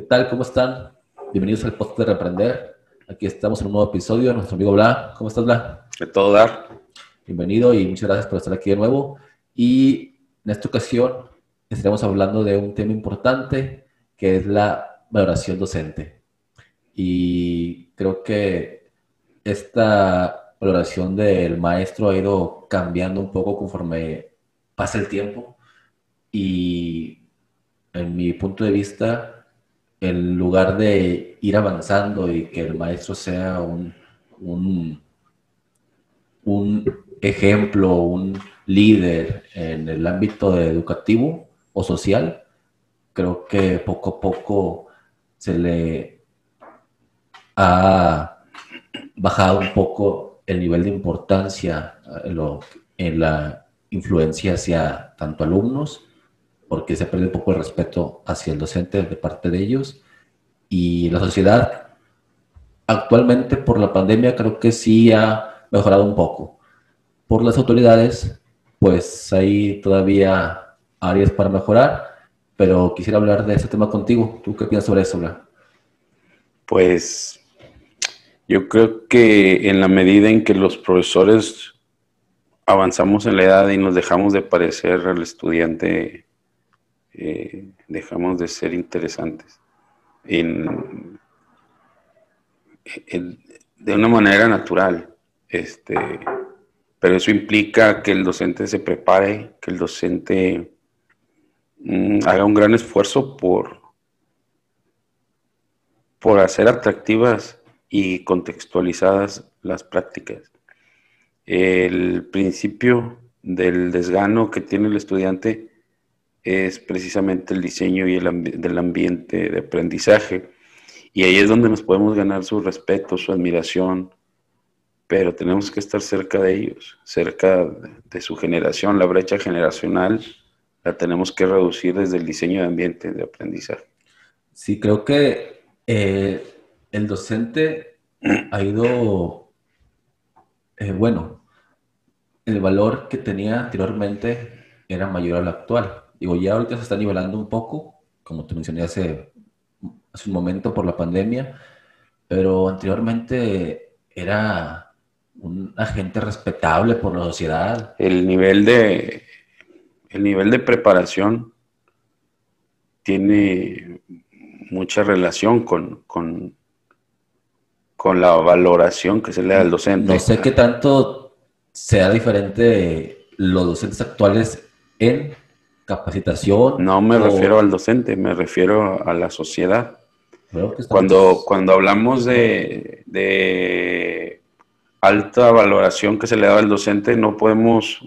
¿Qué tal? ¿Cómo están? Bienvenidos al podcast de Reprender. Aquí estamos en un nuevo episodio nuestro amigo Bla. ¿Cómo estás, Bla? De todo dar. Bienvenido y muchas gracias por estar aquí de nuevo. Y en esta ocasión estaremos hablando de un tema importante que es la valoración docente. Y creo que esta valoración del maestro ha ido cambiando un poco conforme pasa el tiempo. Y en mi punto de vista, en lugar de ir avanzando y que el maestro sea un, un, ejemplo, un líder en el ámbito educativo o social, creo que poco a poco se le ha bajado un poco el nivel de importancia lo, en la influencia hacia tanto alumnos, porque se pierde un poco el respeto hacia el docente de parte de ellos, y la sociedad actualmente por la pandemia creo que sí ha mejorado un poco. Por las autoridades, pues hay todavía áreas para mejorar, pero quisiera hablar de ese tema contigo. ¿Tú qué piensas sobre eso, Bla? Pues yo creo que en la medida en que los profesores avanzamos en la edad y nos dejamos de parecer al estudiante, eh, dejamos de ser interesantes. De una manera natural. Este, pero eso implica que el docente se prepare, que el docente mm, haga un gran esfuerzo por, por hacer atractivas y contextualizadas las prácticas. El principio del desgano que tiene el estudiante es precisamente el diseño y el del ambiente de aprendizaje. Y ahí es donde nos podemos ganar su respeto, su admiración, pero tenemos que estar cerca de ellos, cerca de su generación. La brecha generacional la tenemos que reducir desde el diseño de ambiente de aprendizaje. Sí, creo que eh, el docente ha ido, eh, bueno, el valor que tenía anteriormente era mayor al actual. Digo, ya ahorita se está nivelando un poco, como te mencioné hace, hace un momento por la pandemia, pero anteriormente era un agente respetable por la sociedad. El nivel de, el nivel de preparación tiene mucha relación con, con, con, la valoración que se le da al docente. No sé qué tanto sea diferente los docentes actuales en capacitación. No me refiero al docente, me refiero a la sociedad. Cuando, cuando hablamos de, de, alta valoración que se le da al docente, no podemos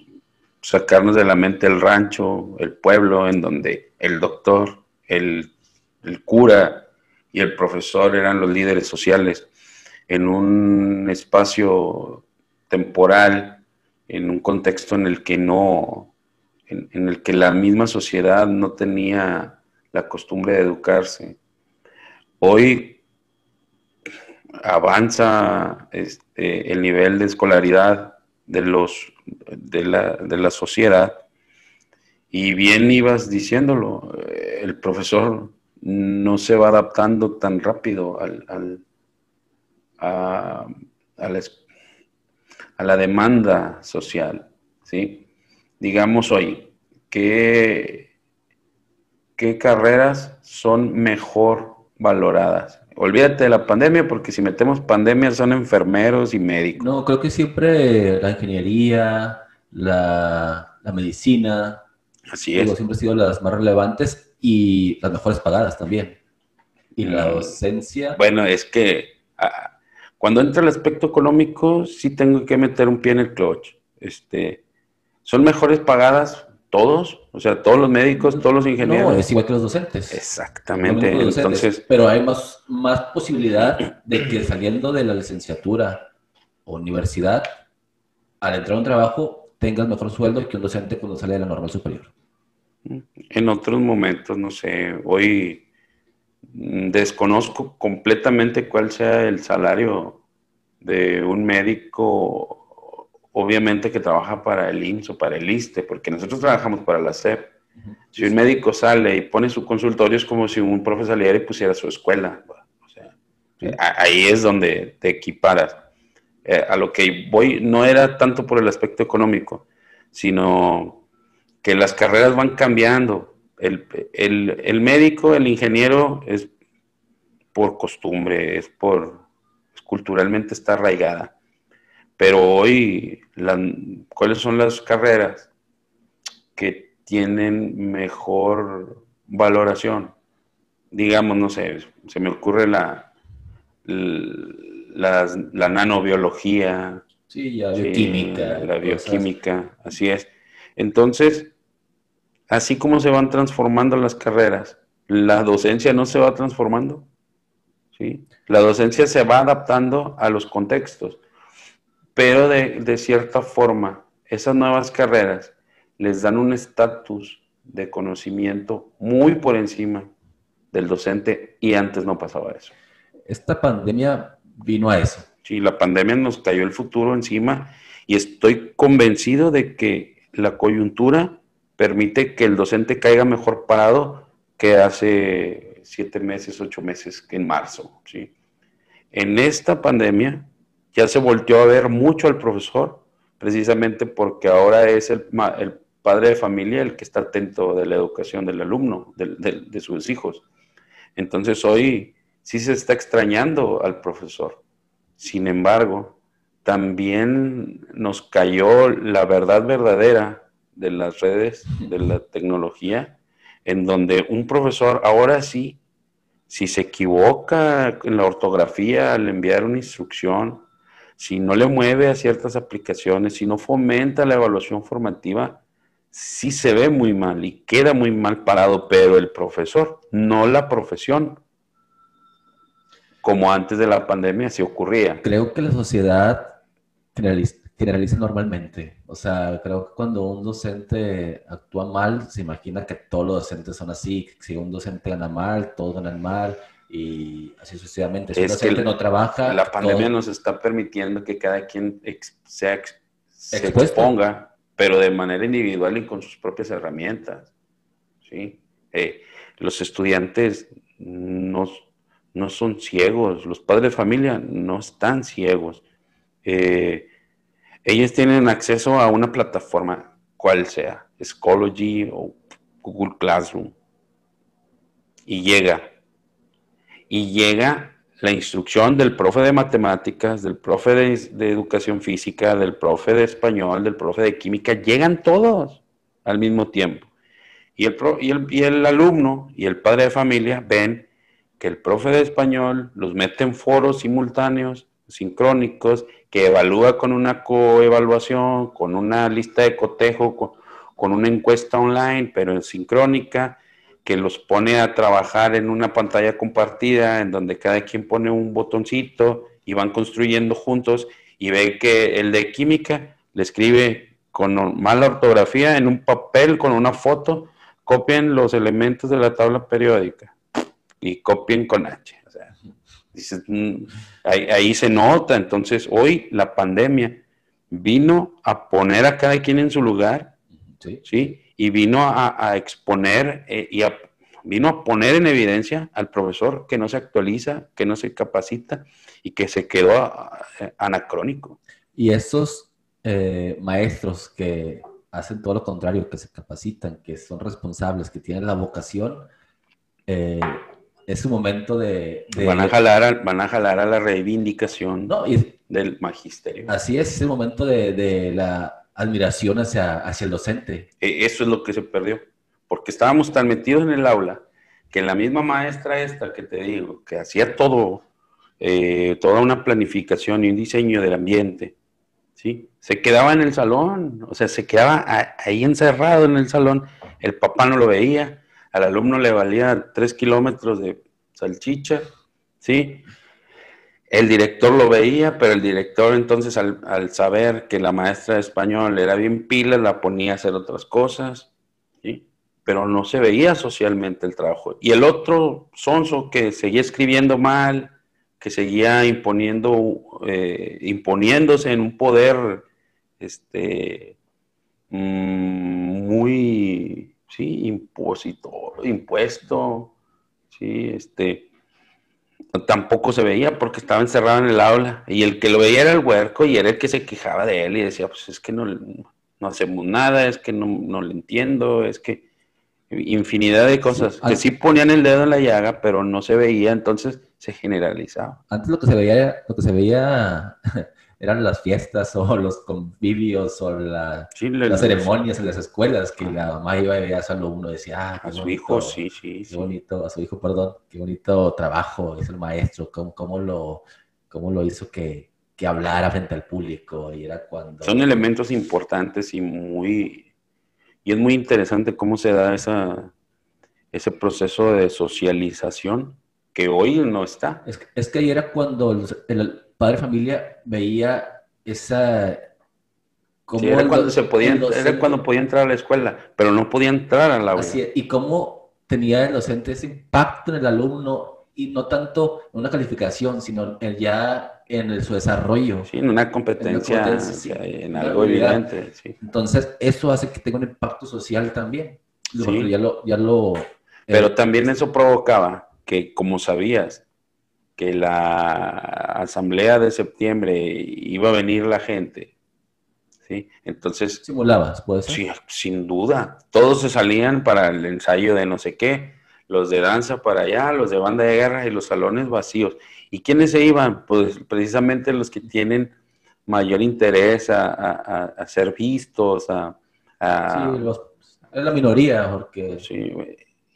sacarnos de la mente el rancho, el pueblo, en donde el doctor, el, el cura y el profesor eran los líderes sociales, en un espacio temporal, en un contexto en el que no, en, el que la misma sociedad no tenía la costumbre de educarse. Hoy avanza este, el nivel de escolaridad de, los, de, la, de la sociedad y bien ibas diciéndolo, el profesor no se va adaptando tan rápido al, a, la, a, la, demanda social, ¿sí? Digamos hoy, ¿qué, qué carreras son mejor valoradas? Olvídate de la pandemia, porque si metemos pandemia son enfermeros y médicos. No, creo que siempre la ingeniería, la, medicina, Así es. siempre han sido las más relevantes y las mejores pagadas también. Y la mm. docencia. Bueno, es que ah, cuando entra el aspecto económico, sí tengo que meter un pie en el clutch. Este, ¿Son mejores pagadas todos? O sea, todos los médicos, todos los ingenieros. No, es igual que los docentes. Exactamente. Entonces, pero hay más, más posibilidad de que saliendo de la licenciatura o universidad, al entrar a un trabajo, tengas mejor sueldo que un docente cuando sale de la normal superior. En otros momentos, no sé, hoy desconozco completamente cuál sea el salario de un médico obviamente que trabaja para el IMSS o para el ISTE, porque nosotros trabajamos para la SEP, Si un médico sale y pone su consultorio es como si un profe saliera y pusiera su escuela. O sea, ahí es donde te equiparas. Eh, a lo que voy no era tanto por el aspecto económico, sino que las carreras van cambiando. El, el médico, el ingeniero es por costumbre, es por, culturalmente está arraigada. Pero hoy, ¿cuáles son las carreras que tienen mejor valoración? Digamos, no sé, se me ocurre la, la, la nanobiología. Sí, la bioquímica. la bioquímica, así es. Entonces, así como se van transformando las carreras, la docencia no se va transformando. ¿sí? La docencia se va adaptando a los contextos, pero de, cierta forma, esas nuevas carreras les dan un estatus de conocimiento muy por encima del docente y antes no pasaba eso. Esta pandemia vino a eso. Sí, la pandemia nos cayó el futuro encima y estoy convencido de que la coyuntura permite que el docente caiga mejor parado que hace siete meses, ocho meses que en marzo. ¿sí? En esta pandemia ya se volteó a ver mucho al profesor, precisamente porque ahora es el, el padre de familia el que está atento de la educación del alumno, de, de sus hijos. Entonces hoy sí se está extrañando al profesor. Sin embargo, también nos cayó la verdad verdadera de las redes, de la tecnología, en donde un profesor ahora sí, si se equivoca en la ortografía al enviar una instrucción, si no le mueve a ciertas aplicaciones, si no fomenta la evaluación formativa, sí se ve muy mal y queda muy mal parado, pero el profesor, no la profesión, como antes de la pandemia se ocurría. Creo que la sociedad generaliza normalmente. O sea, creo que cuando un docente actúa mal, se imagina que todos los docentes son así, si un docente gana mal, todos ganan mal y así sucesivamente. Si un docente no trabaja... La pandemia nos está permitiendo que cada quien se exponga, pero de manera individual y con sus propias herramientas. ¿sí? Eh, los estudiantes no, no son ciegos, los padres de familia no están ciegos. Eh, ellos tienen acceso a una plataforma, cual sea, Schoology o Google Classroom, y llega, y llega la instrucción del profe de matemáticas, del profe de, educación física, del profe de español, del profe de química, llegan todos al mismo tiempo. Y el, y el, y el alumno y el padre de familia ven que el profe de español los mete en foros simultáneos, sincrónicos, que evalúa con una coevaluación, con una lista de cotejo, con, una encuesta online, pero en sincrónica, que los pone a trabajar en una pantalla compartida, en donde cada quien pone un botoncito y van construyendo juntos y ve que el de química le escribe con mala ortografía en un papel con una foto, copien los elementos de la tabla periódica y copien con H. Dices, mm, ahí, se nota. Entonces, hoy la pandemia vino a poner a cada quien en su lugar, ¿sí? Y vino a, exponer eh, y vino a poner en evidencia al profesor que no se actualiza, que no se capacita y que se quedó eh, anacrónico. Y esos eh, maestros que hacen todo lo contrario, que se capacitan, que son responsables, que tienen la vocación, es su momento de... van, a jalar a, van a jalar a la reivindicación del magisterio. Así es, es el momento de, la admiración hacia, hacia el docente. E, eso es lo que se perdió, porque estábamos tan metidos en el aula que la misma maestra esta que te digo, que hacía todo, eh, toda una planificación y un diseño del ambiente, ¿sí? Se quedaba en el salón, o sea, se quedaba ahí encerrado en el salón, el papá no lo veía, al alumno le valía tres kilómetros de salchicha, ¿sí? El director lo veía, pero el director entonces al, saber que la maestra de español era bien pila, la ponía a hacer otras cosas. Pero no se veía socialmente el trabajo. Y el otro sonso que seguía escribiendo mal, que seguía imponiendo, eh, imponiéndose en un poder este, mm, muy sí, impuesto, sí, este, tampoco se veía porque estaba encerrado en el aula. Y el que lo veía era el huerco y era el que se quejaba de él y decía, pues es que no, no hacemos nada, es que no, no le entiendo, es que infinidad de cosas que sí ponían el dedo en la llaga, pero no se veía, entonces se generalizaba. Antes lo que se veía, lo que se veía eran las fiestas o los convivios o las ceremonias en las escuelas, que la mamá iba y veía a su alumno y decía, ah, a su hijo, sí, sí. Qué bonito, a su hijo, perdón, qué bonito trabajo hizo el maestro, cómo, cómo lo, cómo lo hizo que, que hablara frente al público y era cuando... Son elementos importantes y muy... Y es muy interesante cómo se da esa, ese proceso de socialización que hoy no está. Es, es que ahí era cuando el, padre familia veía esa... Sí, era cuando se podía, era cuando podía entrar a la escuela, pero no podía entrar a la. Así, y cómo tenía el docente ese impacto en el alumno y no tanto en una calificación, sino en ya en su desarrollo. Sí, en una competencia, en, algo evidente. Entonces, eso hace que tenga un impacto social también. Ya lo, ya lo, Pero eh, también eso provocaba que, como sabías, que la asamblea de septiembre iba a venir la gente, ¿sí? Entonces... Simulabas, pues. Sí, sin duda. Todos se salían para el ensayo de no sé qué, los de danza para allá, los de banda de guerra y los salones vacíos. ¿Y quiénes se iban? Pues precisamente los que tienen mayor interés a, ser vistos, a... sí, los, es la minoría, porque... Sí,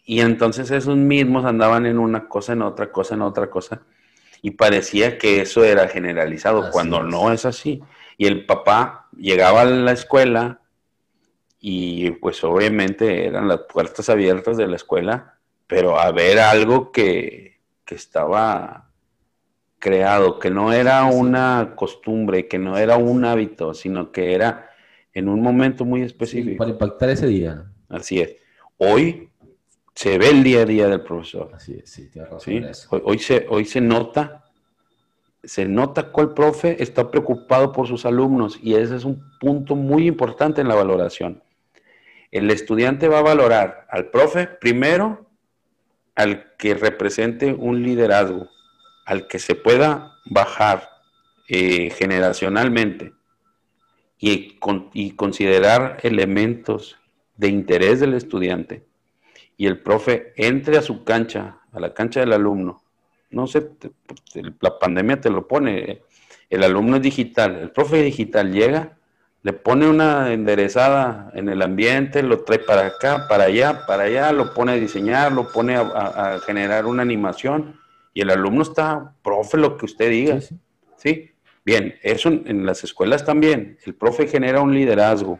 y entonces esos mismos andaban en una cosa, en otra cosa, en otra cosa. Y parecía que eso era generalizado, cuando no es así. Y el papá llegaba a la escuela y pues obviamente eran las puertas abiertas de la escuela, pero a ver algo que, que estaba creado, que no era una costumbre, que no era un hábito, sino que era en un momento muy específico. para impactar ese día. Así es. Hoy se ve el día a día del profesor. Así es, sí, razón. Hoy, se, hoy se nota, se nota cuál profe está preocupado por sus alumnos y ese es un punto muy importante en la valoración. El estudiante va a valorar al profe primero, al que represente un liderazgo, al que se pueda bajar eh, generacionalmente y, y considerar elementos de interés del estudiante y el profe entre a su cancha, a la cancha del alumno, no sé, la pandemia te lo pone, el alumno es digital, el profe digital llega, le pone una enderezada en el ambiente, lo trae para acá, para allá, para allá, lo pone a diseñar, lo pone a, generar una animación y el alumno está, profe, lo que usted diga. Sí, Bien, eso en las escuelas también, el profe genera un liderazgo.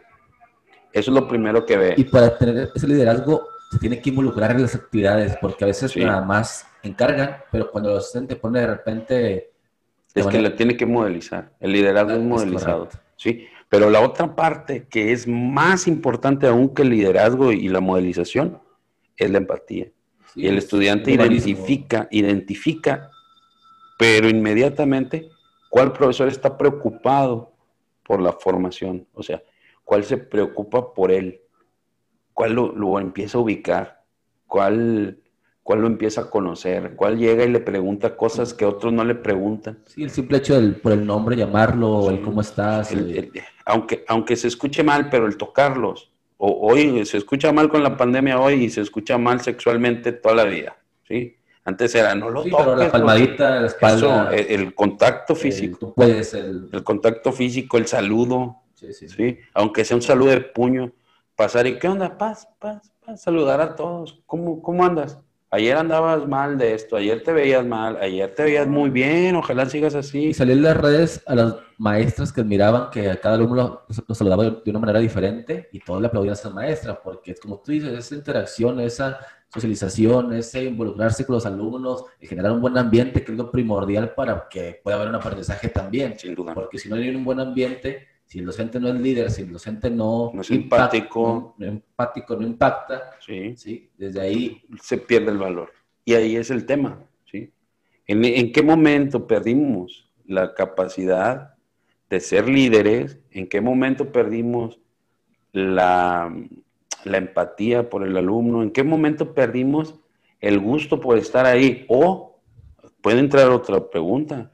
Eso es lo primero que ve. Y para tener ese liderazgo se tiene que involucrar en las actividades, porque a veces nada más encargan, pero cuando los docente pone de repente... Es que lo tiene que modelizar, el liderazgo es modelizado, ¿sí? Pero la otra parte que es más importante aún que el liderazgo y la modelización es la empatía. y el estudiante identifica, identifica, pero inmediatamente cuál profesor está preocupado por la formación, o sea, cuál se preocupa por él, cuál lo, empieza a ubicar, cuál, cuál lo empieza a conocer, cuál llega y le pregunta cosas que otros no le preguntan. Sí, el simple hecho del, por el nombre llamarlo, el cómo estás. aunque, aunque se escuche mal, pero el tocarlos. O, hoy se escucha mal con la pandemia hoy y se escucha mal sexualmente toda la vida, ¿sí? Antes era, no lo sí, Pero la palmadita, la espalda. el, contacto físico. puedes, el... el... contacto físico, el saludo. Sí, sí, sí. Aunque sea un saludo de puño pasar y ¿qué onda? Paz, paz, paz, saludar a todos. ¿Cómo, ¿Cómo andas? Ayer andabas mal de esto, ayer te veías mal, ayer te veías muy bien, ojalá sigas así. Y salir en las redes a las maestras que admiraban que a cada alumno lo, saludaba de una manera diferente y todos le aplaudían a esa maestra, porque como tú dices, esa interacción, esa socialización, ese involucrarse con los alumnos y generar un buen ambiente, que es lo primordial para que pueda haber un aprendizaje también. Sin duda. Porque si no hay un buen ambiente, si el docente no es líder, si el docente no, no es empático, no, empático, no impacta, sí. ¿sí? desde ahí se pierde el valor. Y ahí es el tema. ¿sí? ¿En, ¿En, qué momento perdimos la capacidad de ser líderes? ¿En qué momento perdimos la, la empatía por el alumno? ¿En qué momento perdimos el gusto por estar ahí? O puede entrar otra pregunta.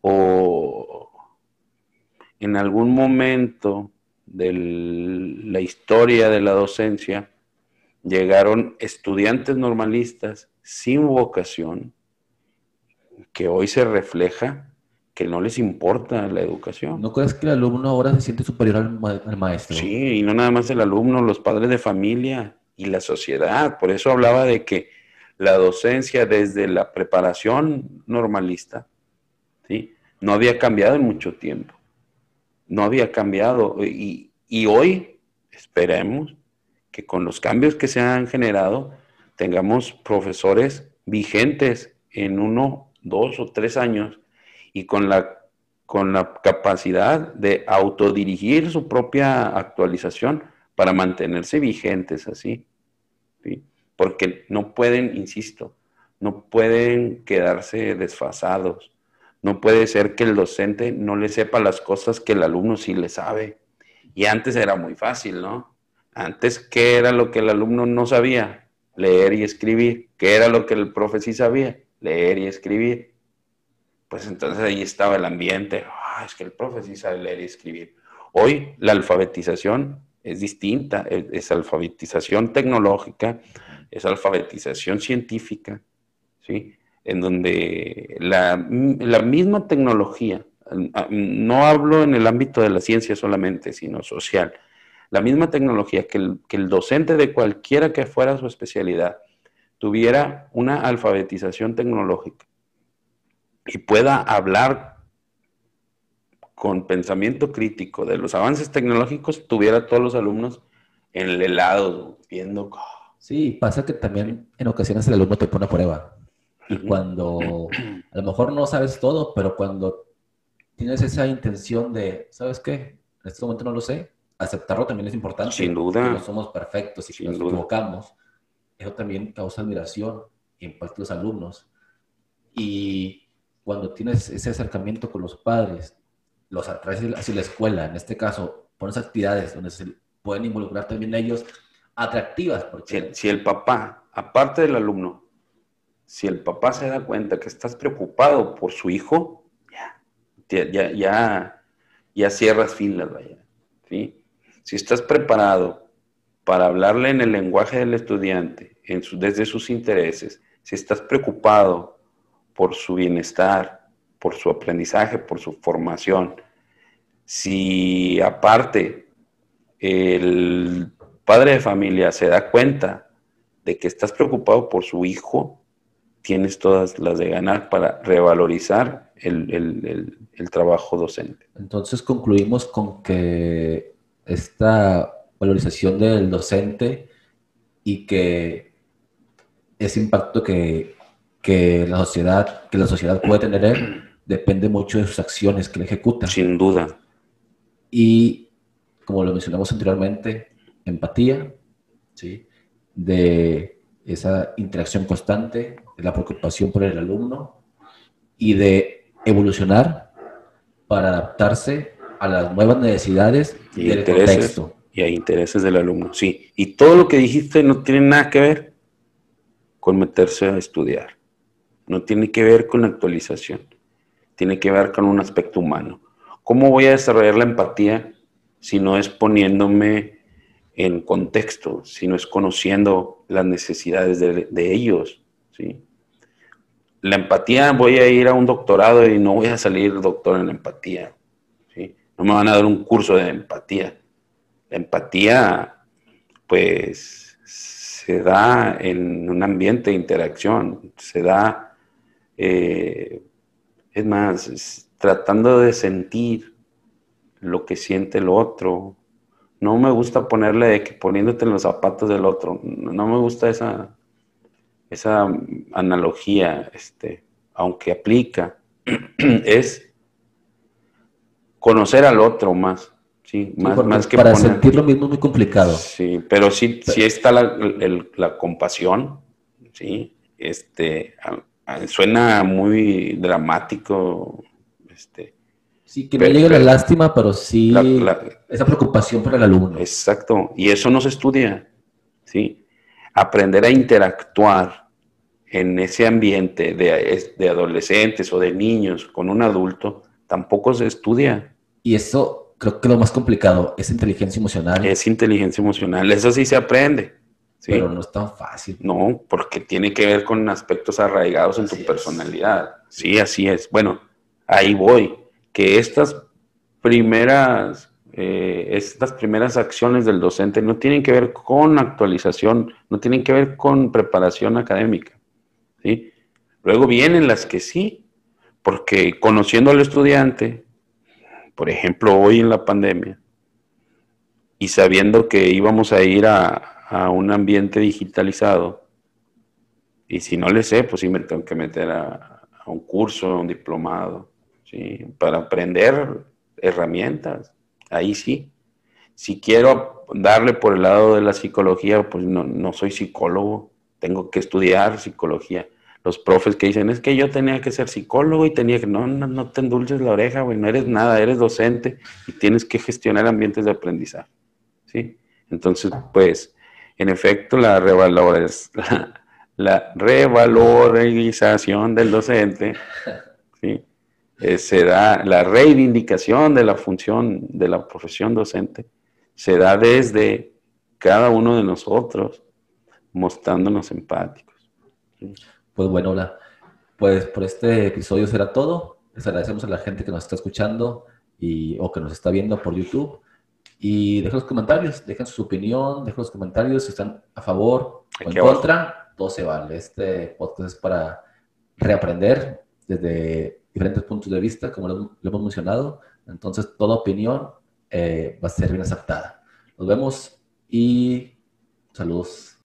O en algún momento de la historia de la docencia llegaron estudiantes normalistas sin vocación, que hoy se refleja que no les importa la educación. ¿No crees que el alumno ahora se siente superior al, maestro? Sí, y no nada más el alumno, los padres de familia y la sociedad. Por eso hablaba de que la docencia desde la preparación normalista, ¿sí? No había cambiado en mucho tiempo. No había cambiado. Y, y hoy esperemos que con los cambios que se han generado tengamos profesores vigentes en uno, dos o tres años y con la, con la capacidad de autodirigir su propia actualización para mantenerse vigentes así. Porque no pueden, insisto, no pueden quedarse desfasados. No puede ser que el docente no le sepa las cosas que el alumno sí le sabe. Y antes era muy fácil, ¿no? Antes, ¿qué era lo que el alumno no sabía? Leer y escribir. ¿Qué era lo que el profe sí sabía? Leer y escribir pues entonces ahí estaba el ambiente, ah, es que el profe sí sabe leer y escribir. Hoy la alfabetización es distinta, es, alfabetización tecnológica, es alfabetización científica, ¿sí? En donde la, misma tecnología, no hablo en el ámbito de la ciencia solamente, sino social, la misma tecnología que el, que el docente de cualquiera que fuera su especialidad tuviera una alfabetización tecnológica y pueda hablar con pensamiento crítico de los avances tecnológicos, tuviera todos los alumnos en el helado, viendo... Sí, pasa que también en ocasiones el alumno te pone a prueba. Y cuando a lo mejor no sabes todo, pero cuando tienes esa intención de, ¿sabes qué? En este momento no lo sé, aceptarlo también es importante. Sin duda. no somos perfectos y que nos equivocamos. Eso también causa admiración y impacta a los alumnos. Y cuando tienes ese acercamiento con los padres, los atraes hacia la escuela, en este caso, pones actividades donde se pueden involucrar también ellos, atractivas. Porque... Si, el papá, aparte del alumno, si el papá se da cuenta que estás preocupado por su hijo, ya, ya, ya, ya cierras filas, vaya. ¿sí? Si estás preparado para hablarle en el lenguaje del estudiante, en desde sus intereses, si estás preocupado por su bienestar, por su aprendizaje, por su formación. Si aparte el padre de familia se da cuenta de que estás preocupado por su hijo, tienes todas las de ganar para revalorizar el, trabajo docente. Entonces concluimos con que esta valorización del docente y que ese impacto que que la sociedad, que la sociedad puede tener depende mucho de sus acciones que le ejecuta. Sin duda. Y como lo mencionamos anteriormente, empatía, ¿sí? de esa interacción constante, de la preocupación por el alumno y de evolucionar para adaptarse a las nuevas necesidades y del contexto. Y a intereses del alumno, sí. Y todo lo que dijiste no tiene nada que ver con meterse a estudiar. No tiene que ver con la actualización, tiene que ver con un aspecto humano. ¿Cómo voy a desarrollar la empatía si no es poniéndome en contexto, si no es conociendo las necesidades de, ellos? ¿sí? La empatía, voy a ir a un doctorado y no voy a salir doctor en empatía. ¿sí? No me van a dar un curso de empatía. La empatía, pues, se da en un ambiente de interacción, se da eh, es más, tratando de sentir lo que siente el otro. No me gusta ponerle de que poniéndote en los zapatos del otro. No me gusta esa, esa analogía, este, aunque aplica. es conocer al otro más. Sí, más, más que para sentir lo mismo es muy complicado. Sí, pero sí, sí está la, la compasión, sí, este, suena muy dramático. Este, sí, que no llegue la lástima, pero sí esa preocupación por el alumno. Exacto, y eso no se estudia. ¿sí? Aprender a interactuar en ese ambiente de, de adolescentes o de niños con un adulto tampoco se estudia. Y eso creo que lo más complicado es inteligencia emocional. Es inteligencia emocional, eso sí se aprende. Pero no es tan fácil. No, porque tiene que ver con aspectos arraigados en tu personalidad. Sí, así es. Bueno, ahí voy. Que estas primeras, eh, estas primeras acciones del docente no tienen que ver con actualización, no tienen que ver con preparación académica. ¿sí? Luego vienen las que sí, porque conociendo al estudiante, por ejemplo, hoy en la pandemia, y sabiendo que íbamos a ir a, un ambiente digitalizado, y si no le sé, pues sí me tengo que meter a, un curso, a un diplomado, ¿sí? para aprender herramientas. Ahí sí. Si quiero darle por el lado de la psicología, pues no, no soy psicólogo, tengo que estudiar psicología los profes que dicen, es que yo tenía que ser psicólogo y tenía que, no, no, no te endulces la oreja, güey, no eres nada, eres docente y tienes que gestionar ambientes de aprendizaje, ¿sí? Entonces, pues, en efecto, la, la, revalorización del docente. Eh, se da, la reivindicación de la función de la profesión docente, se da desde cada uno de nosotros mostrándonos empáticos. ¿sí? Pues bueno, hola. Pues por este episodio será todo. Les agradecemos a la gente que nos está escuchando y, o que nos está viendo por YouTube. Y dejen los comentarios, dejen su opinión, dejen los comentarios si están a favor o en contra. Todo se vale. Este podcast es para reaprender desde diferentes puntos de vista, como lo, hemos mencionado. Entonces, toda opinión eh, va a ser bien aceptada. Nos vemos y saludos.